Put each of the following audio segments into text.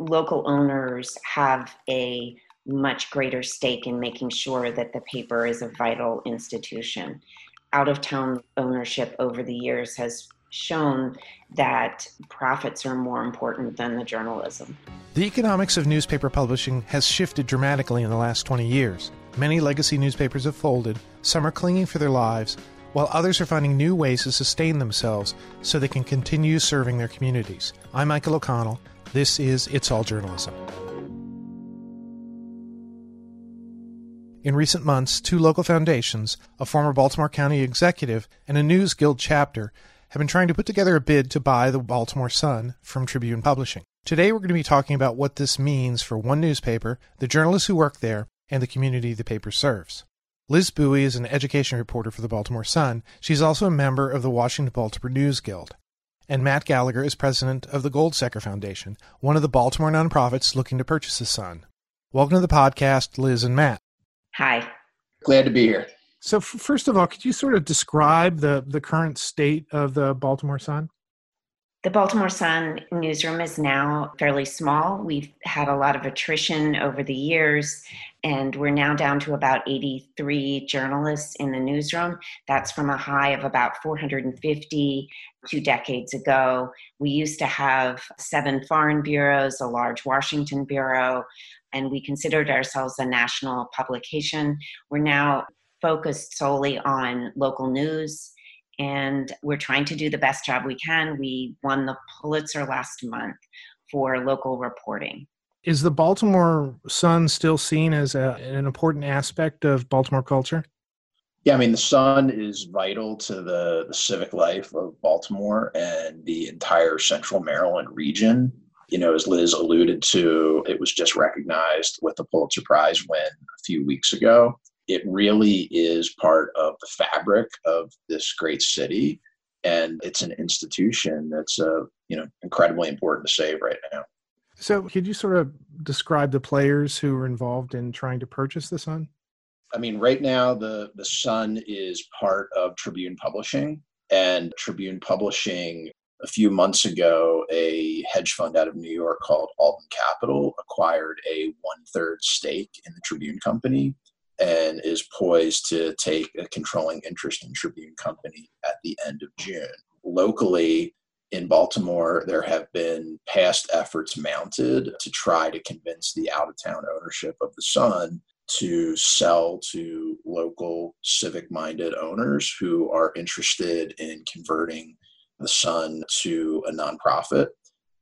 local owners have a much greater stake in making sure that the paper is a vital institution. Out of town ownership over the years has shown that profits are more important than the journalism. The economics of newspaper publishing has shifted dramatically in the last 20 years. Many legacy newspapers have folded, some are clinging for their lives, while others are finding new ways to sustain themselves so they can continue serving their communities. I'm Michael O'Connell. This is It's All Journalism. In recent months, two local foundations, a former Baltimore County executive, and a News Guild chapter have been trying to put together a bid to buy the Baltimore Sun from Tribune Publishing. Today, we're going to be talking about what this means for one newspaper, the journalists who work there, and the community the paper serves. Liz Bowie is an education reporter for the Baltimore Sun. She's also a member of the Washington Baltimore News Guild. And Matt Gallagher is president of the Goldseker Foundation, one of the Baltimore nonprofits looking to purchase the Sun. Welcome to the podcast, Liz and Matt. Hi. Glad to be here. So, f- first of all, could you sort of describe the, the current state of the Baltimore Sun? The Baltimore Sun newsroom is now fairly small. We've had a lot of attrition over the years, and we're now down to about 83 journalists in the newsroom. That's from a high of about 450 two decades ago. We used to have seven foreign bureaus, a large Washington bureau, and we considered ourselves a national publication. We're now focused solely on local news and we're trying to do the best job we can. We won the Pulitzer last month for local reporting. Is the Baltimore Sun still seen as a, an important aspect of Baltimore culture? Yeah, I mean, the Sun is vital to the, the civic life of Baltimore and the entire central Maryland region. You know, as Liz alluded to, it was just recognized with the Pulitzer Prize win a few weeks ago it really is part of the fabric of this great city and it's an institution that's uh, you know incredibly important to save right now so could you sort of describe the players who are involved in trying to purchase the sun i mean right now the the sun is part of tribune publishing and tribune publishing a few months ago a hedge fund out of new york called Alden Capital acquired a one-third stake in the tribune company and is poised to take a controlling interest in Tribune Company at the end of June. Locally, in Baltimore, there have been past efforts mounted to try to convince the out of town ownership of the Sun to sell to local civic minded owners who are interested in converting the Sun to a nonprofit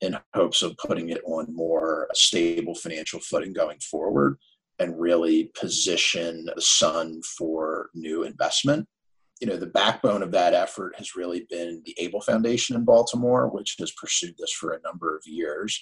in hopes of putting it on more stable financial footing going forward and really position the sun for new investment. You know, the backbone of that effort has really been the Abell Foundation in Baltimore, which has pursued this for a number of years.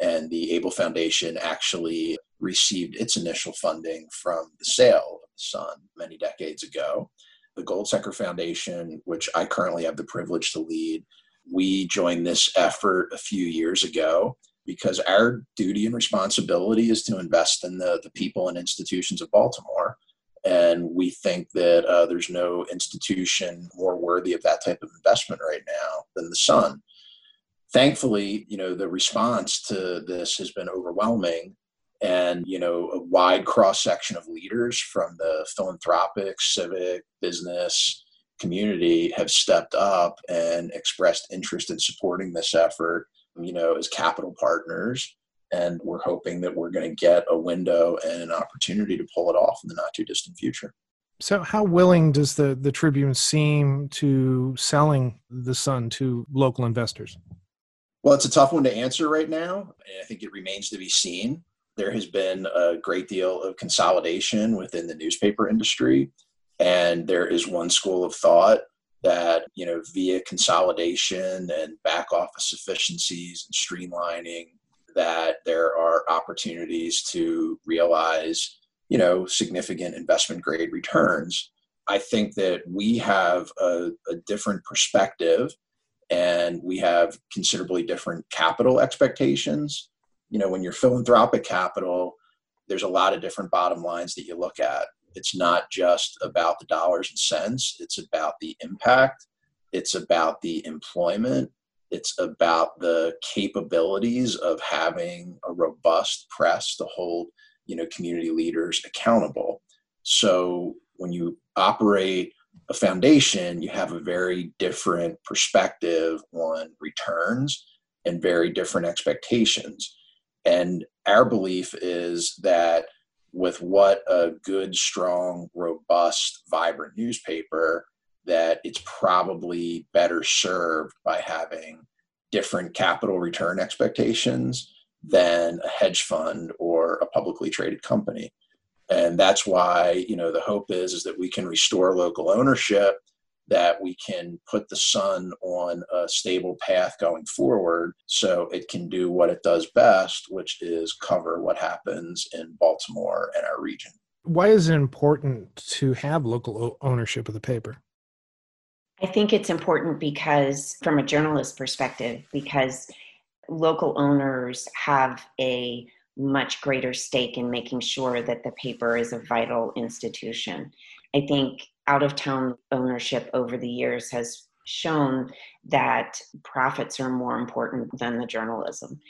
And the Abell Foundation actually received its initial funding from the sale of the Sun many decades ago. The Goldseker Foundation, which I currently have the privilege to lead, we joined this effort a few years ago because our duty and responsibility is to invest in the, the people and institutions of Baltimore. And we think that uh, there's no institution more worthy of that type of investment right now than the Sun. Thankfully, you know, the response to this has been overwhelming. And, you know, a wide cross section of leaders from the philanthropic, civic, business community have stepped up and expressed interest in supporting this effort you know, as capital partners. And we're hoping that we're going to get a window and an opportunity to pull it off in the not too distant future. So, how willing does the, the Tribune seem to selling the Sun to local investors? Well, it's a tough one to answer right now. And I think it remains to be seen. There has been a great deal of consolidation within the newspaper industry. And there is one school of thought that you know via consolidation and back office efficiencies and streamlining that there are opportunities to realize you know significant investment grade returns. I think that we have a, a different perspective and we have considerably different capital expectations. You know when you're philanthropic capital there's a lot of different bottom lines that you look at. It's not just about the dollars and cents, it's about the impact, it's about the employment, It's about the capabilities of having a robust press to hold, you know, community leaders accountable. So when you operate a foundation, you have a very different perspective on returns and very different expectations. And our belief is that with what a good, strong, robust, vibrant newspaper, that it's probably better served by having different capital return expectations than a hedge fund or a publicly traded company. And that's why you know the hope is is that we can restore local ownership that we can put the sun on a stable path going forward so it can do what it does best which is cover what happens in baltimore and our region. Why is it important to have local ownership of the paper i think it's important because from a journalist perspective because local owners have a much greater stake in making sure that the paper is a vital institution. I think out of town ownership over the years has shown that profits are more important than the journalism.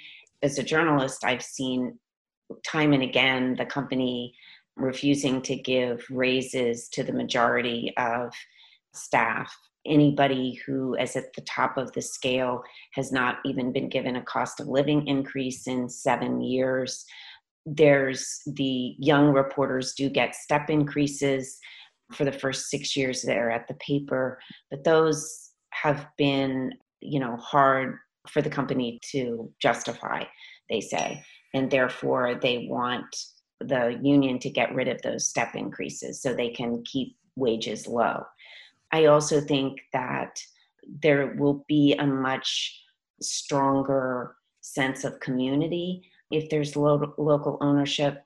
As a journalist, I've seen time and again the company refusing to give raises to the majority of staff anybody who is at the top of the scale has not even been given a cost of living increase in seven years. There's the young reporters do get step increases for the first six years they're at the paper, but those have been, you know, hard for the company to justify, they say. And therefore, they want the union to get rid of those step increases so they can keep wages low. I also think that there will be a much stronger sense of community if there's lo- local ownership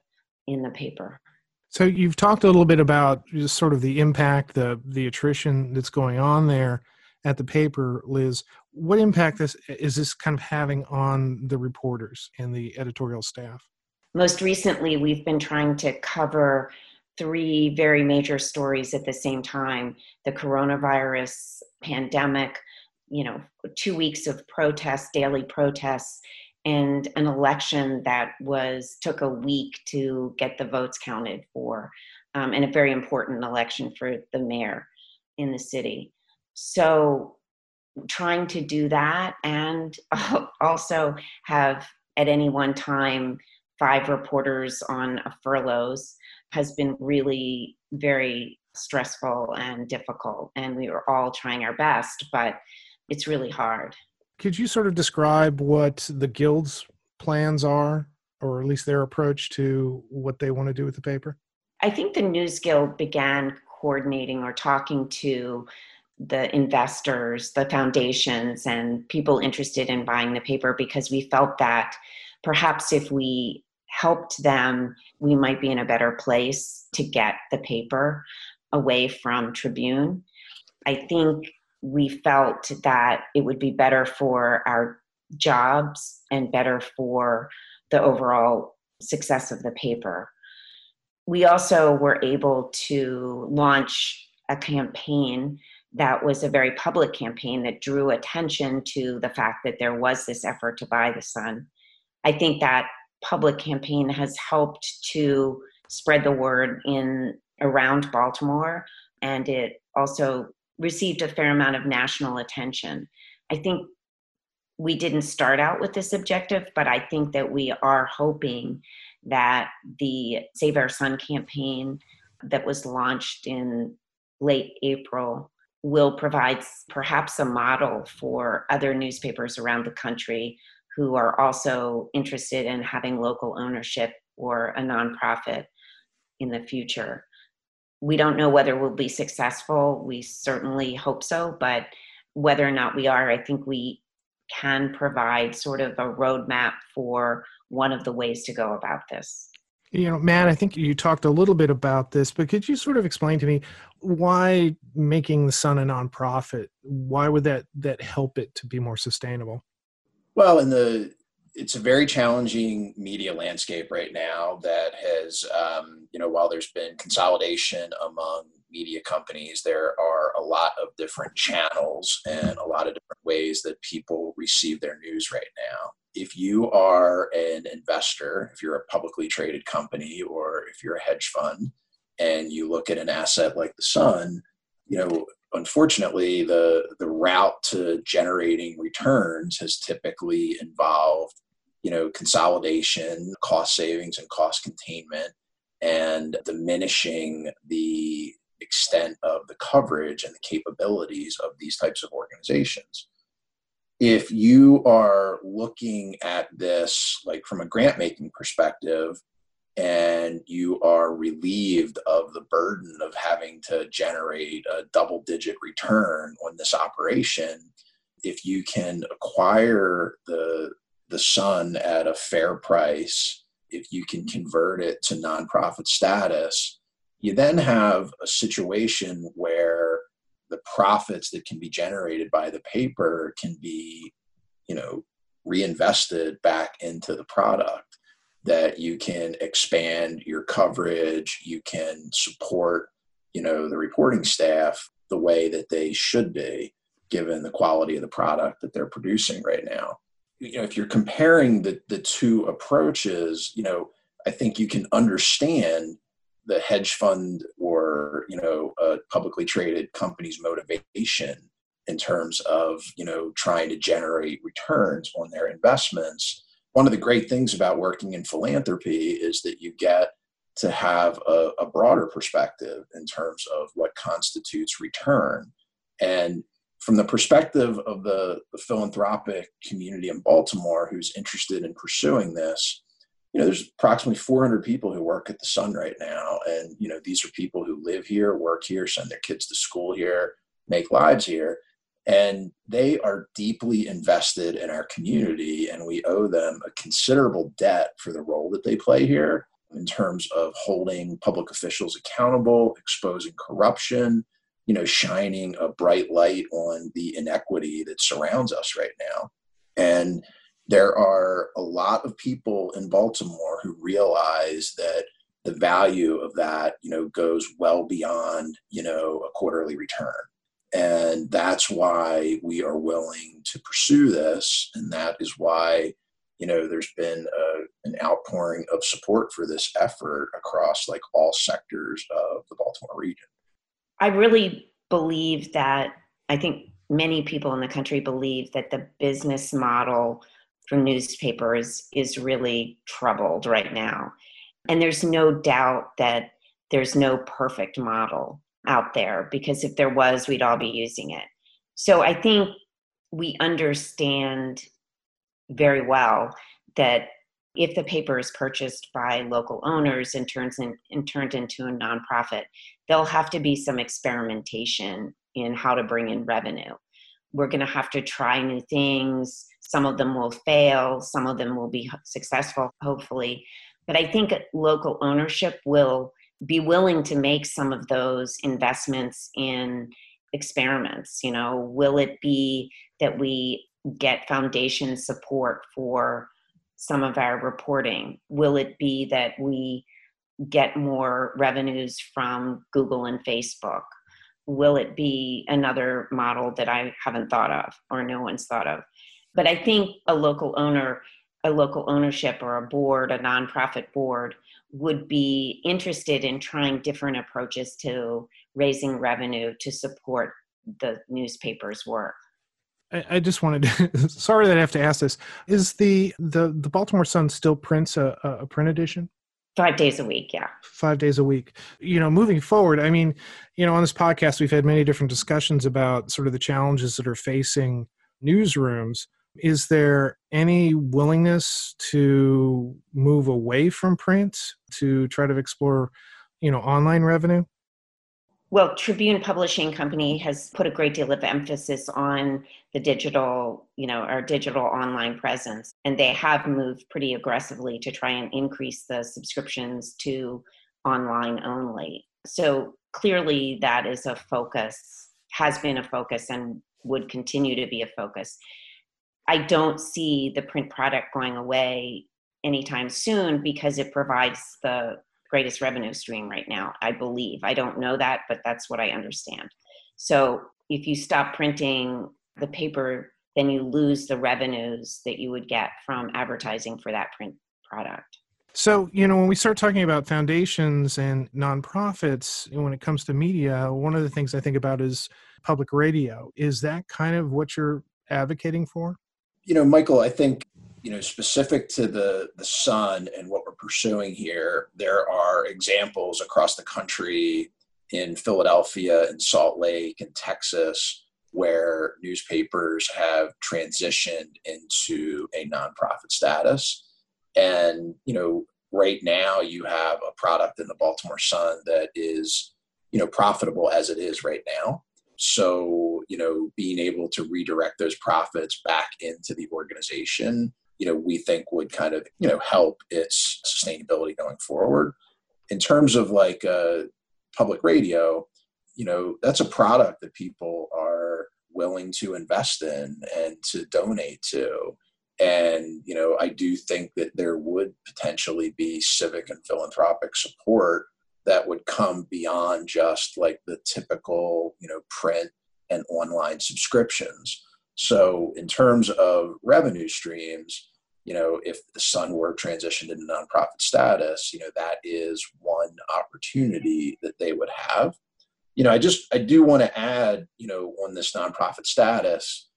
in the paper. So you've talked a little bit about just sort of the impact, the the attrition that's going on there at the paper, Liz. What impact this is this kind of having on the reporters and the editorial staff? Most recently, we've been trying to cover three very major stories at the same time. The coronavirus pandemic you know two weeks of protests daily protests and an election that was took a week to get the votes counted for um, and a very important election for the mayor in the city. So trying to do that and also have at any one time five reporters on furloughs has been really very stressful and difficult. And we were all trying our best, but it's really hard. Could you sort of describe what the guild's plans are, or at least their approach to what they want to do with the paper? I think the News Guild began coordinating or talking to the investors, the foundations, and people interested in buying the paper because we felt that perhaps if we helped them, we might be in a better place to get the paper away from Tribune. I think we felt that it would be better for our jobs and better for the overall success of the paper. We also were able to launch a campaign that was a very public campaign that drew attention to the fact that there was this effort to buy the Sun. I think that public campaign has helped to spread the word in around Baltimore, and it also received a fair amount of national attention. I think we didn't start out with this objective, but I think that we are hoping that the Save Our Sun campaign that was launched in late April will provide perhaps a model for other newspapers around the country who are also interested in having local ownership or a nonprofit in the future. We don't know whether we'll be successful. We certainly hope so, but whether or not we are, I think we can provide sort of a roadmap for one of the ways to go about this. You know, Matt, I think you talked a little bit about this, but could you sort of explain to me why making the Sun a nonprofit? Why would that that help it to be more sustainable? Well, in the it's a very challenging media landscape right now that has, um, you know, while there's been consolidation among media companies, there are a lot of different channels and a lot of different ways that people receive their news right now. If you are an investor, if you're a publicly traded company, or if you're a hedge fund, and you look at an asset like the sun, you know, unfortunately, the the route to generating returns has typically involved, you know, consolidation, cost savings, and cost containment, and diminishing the extent of the coverage and the capabilities of these types of organizations. If you are looking at this like from a grant making perspective, and you are relieved of the burden of having to generate a double digit return on this operation if you can acquire the the sun at a fair price if you can convert it to nonprofit status you then have a situation where the profits that can be generated by the paper can be you know reinvested back into the product that you can expand your coverage, you can support, you know, the reporting staff the way that they should be given the quality of the product that they're producing right now. You know, if you're comparing the the two approaches, you know, I think you can understand the hedge fund or, you know, a publicly traded company's motivation in terms of, you know, trying to generate returns on their investments one of the great things about working in philanthropy is that you get to have a, a broader perspective in terms of what constitutes return. And from the perspective of the, the philanthropic community in Baltimore who's interested in pursuing this, you know, there's approximately 400 people who work at the Sun right now. And, you know, these are people who live here, work here, send their kids to school here, make lives here and they are deeply invested in our community and we owe them a considerable debt for the role that they play here in terms of holding public officials accountable exposing corruption you know shining a bright light on the inequity that surrounds us right now. And there are a lot of people in baltimore who realize that the value of that you know goes well beyond you know a quarterly return and that's why we are willing to pursue this. And that is why, you know, there's been a, an outpouring of support for this effort across like all sectors of the Baltimore region. I really believe that, I think many people in the country believe that the business model for newspapers is really troubled right now. And there's no doubt that there's no perfect model out there because if there was, we'd all be using it. So I think we understand very well that if the paper is purchased by local owners and turns in, and turned into a nonprofit, there'll have to be some experimentation in how to bring in revenue. We're going to have to try new things. Some of them will fail, some of them will be successful, hopefully. But I think local ownership will be willing to make some of those investments in experiments you know? Will it be that we get foundation support for some of our reporting? Will it be that we get more revenues from google and facebook? Will it be another model that i haven't thought of or no one's thought of? But i think a local owner a local ownership or a board a nonprofit board would be interested in trying different approaches to raising revenue to support the newspaper's work. I, I just wanted to, sorry that I have to ask this. Is the, the, the Baltimore Sun still prints a, a print edition? Five days a week, yeah. Five days a week. You know, moving forward, I mean, you know, on this podcast, we've had many different discussions about sort of the challenges that are facing newsrooms is there any willingness to move away from print to try to explore, you know, online revenue? Well, Tribune Publishing Company has put a great deal of emphasis on the digital, you know, our digital online presence. And they have moved pretty aggressively to try and increase the subscriptions to online only. So clearly that is a focus, has been a focus, and would continue to be a focus. I don't see the print product going away anytime soon because it provides the greatest revenue stream right now, I believe. I don't know that, but that's what I understand. So if you stop printing the paper, then you lose the revenues that you would get from advertising for that print product. So, you know, when we start talking about foundations and nonprofits, when it comes to media, one of the things I think about is public radio. Is that kind of what you're advocating for? You know, Michael, I think, you know, specific to the the sun and what we're pursuing here, there are examples across the country in Philadelphia and Salt Lake and Texas where newspapers have transitioned into a nonprofit status and, you know, right now you have a product in the Baltimore Sun that is, you know, profitable as it is right now. So, you know, being able to redirect those profits back into the organization, you know, we think would kind of, you know, help its sustainability going forward. In terms of like uh, public radio, you know, that's a product that people are willing to invest in and to donate to and you know i do think that there would potentially be civic and philanthropic support that would come beyond just like the typical you know print and online subscriptions. So in terms of revenue streams you know if the sun were transitioned into nonprofit status you know that is one opportunity that they would have. You know i just i do want to add you know on this nonprofit status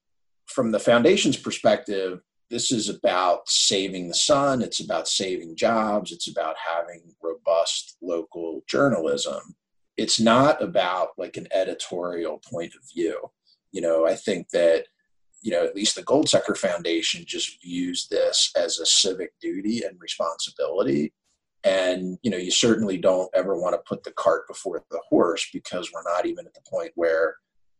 from the foundation's perspective this is about saving the sun it's about saving jobs it's about having robust local journalism it's not about like an editorial point of view. You know i think that you know at least the Goldseker foundation just views this as a civic duty and responsibility. And you know you certainly don't ever want to put the cart before the horse because we're not even at the point where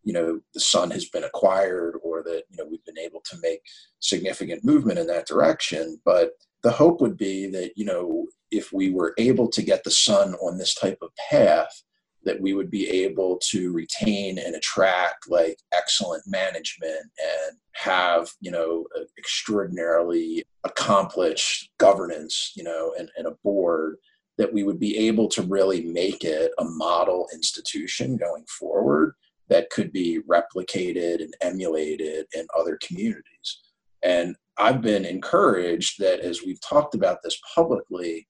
you know the sun has been acquired or that you know we've been able to make significant movement in that direction. But the hope would be that you know if we were able to get the sun on this type of path that we would be able to retain and attract like excellent management and have you know extraordinarily accomplished governance you know and, and a board that we would be able to really make it a model institution going forward that could be replicated and emulated in other communities. And I've been encouraged that as we've talked about this publicly,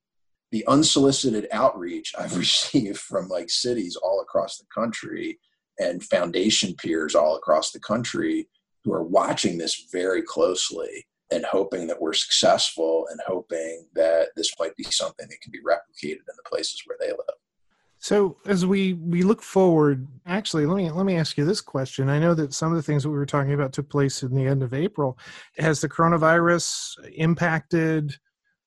the unsolicited outreach I've received from like cities all across the country and foundation peers all across the country who are watching this very closely and hoping that we're successful and hoping that this might be something that can be replicated in the places where they live. So as we we look forward, actually, let me let me ask you this question. I know that some of the things that we were talking about took place in the end of April. Has the coronavirus impacted,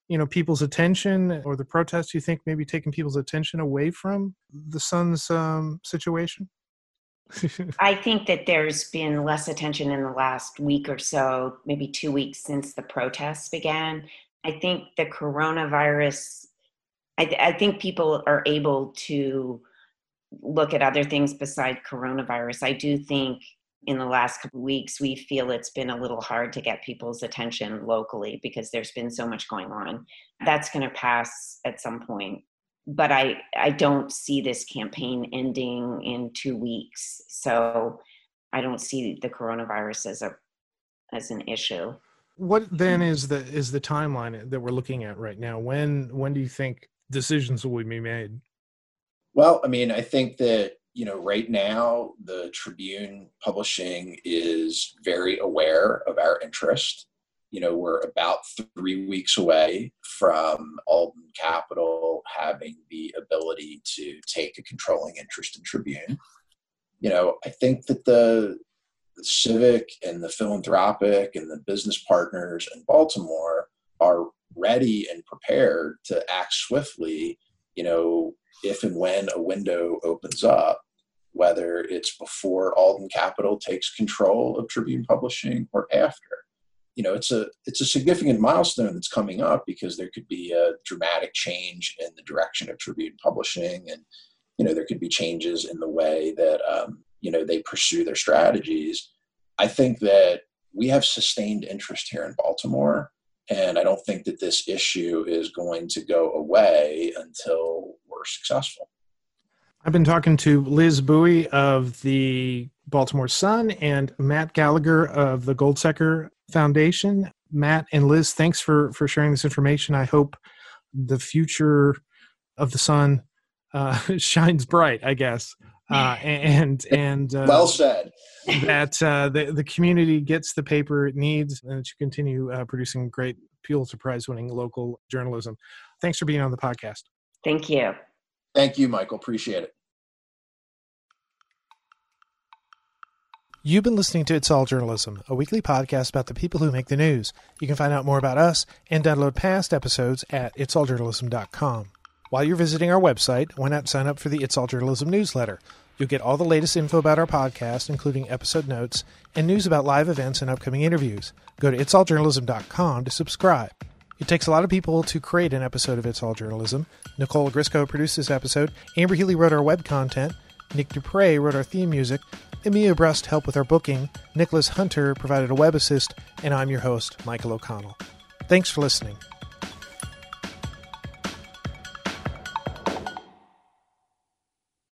you know, people's attention or the protests? You think maybe taking people's attention away from the sun's um, situation? I think that there's been less attention in the last week or so, maybe two weeks since the protests began. I think the coronavirus I, th- I think people are able to look at other things beside coronavirus. I do think in the last couple of weeks we feel it's been a little hard to get people's attention locally because there's been so much going on. That's going to pass at some point. But I, I don't see this campaign ending in two weeks. So I don't see the coronavirus as a as an issue. What then is the is the timeline that we're looking at right now? When when do you think decisions will be made? Well, I mean, I think that you know right now the Tribune Publishing is very aware of our interest. You know, we're about three weeks away from Alden Capital having the ability to take a controlling interest in Tribune. You know, I think that the the civic and the philanthropic and the business partners in Baltimore are ready and prepared to act swiftly, you know, if and when a window opens up, whether it's before Alden Capital takes control of Tribune Publishing or after. You know, it's a it's a significant milestone that's coming up because there could be a dramatic change in the direction of Tribune Publishing, and you know there could be changes in the way that um, you know they pursue their strategies. I think that we have sustained interest here in Baltimore and I don't think that this issue is going to go away until we're successful. I've been talking to Liz Bowie of the Baltimore Sun and Matt Gallagher of the Goldseker Foundation. Matt and Liz, thanks for for sharing this information. I hope the future of the Sun uh, shines bright. I guess. Uh, and and uh, well said that uh, the the community gets the paper it needs and that you continue uh, producing great Pulitzer Prize winning local journalism. Thanks for being on the podcast. Thank you. Thank you, Michael. Appreciate it. You've been listening to It's All Journalism, a weekly podcast about the people who make the news. You can find out more about us and download past episodes at itsalljournalism.com. While you're visiting our website, why not sign up for the It's All Journalism newsletter? You'll get all the latest info about our podcast, including episode notes and news about live events and upcoming interviews. Go to itsalljournalism.com to subscribe. It takes a lot of people to create an episode of It's All Journalism. Nicole Grisco produced this episode, Amber Healy wrote our web content, Nick Dupre wrote our theme music, Emilia Brust helped with our booking, Nicholas Hunter provided a web assist, and I'm your host, Michael O'Connell. Thanks for listening.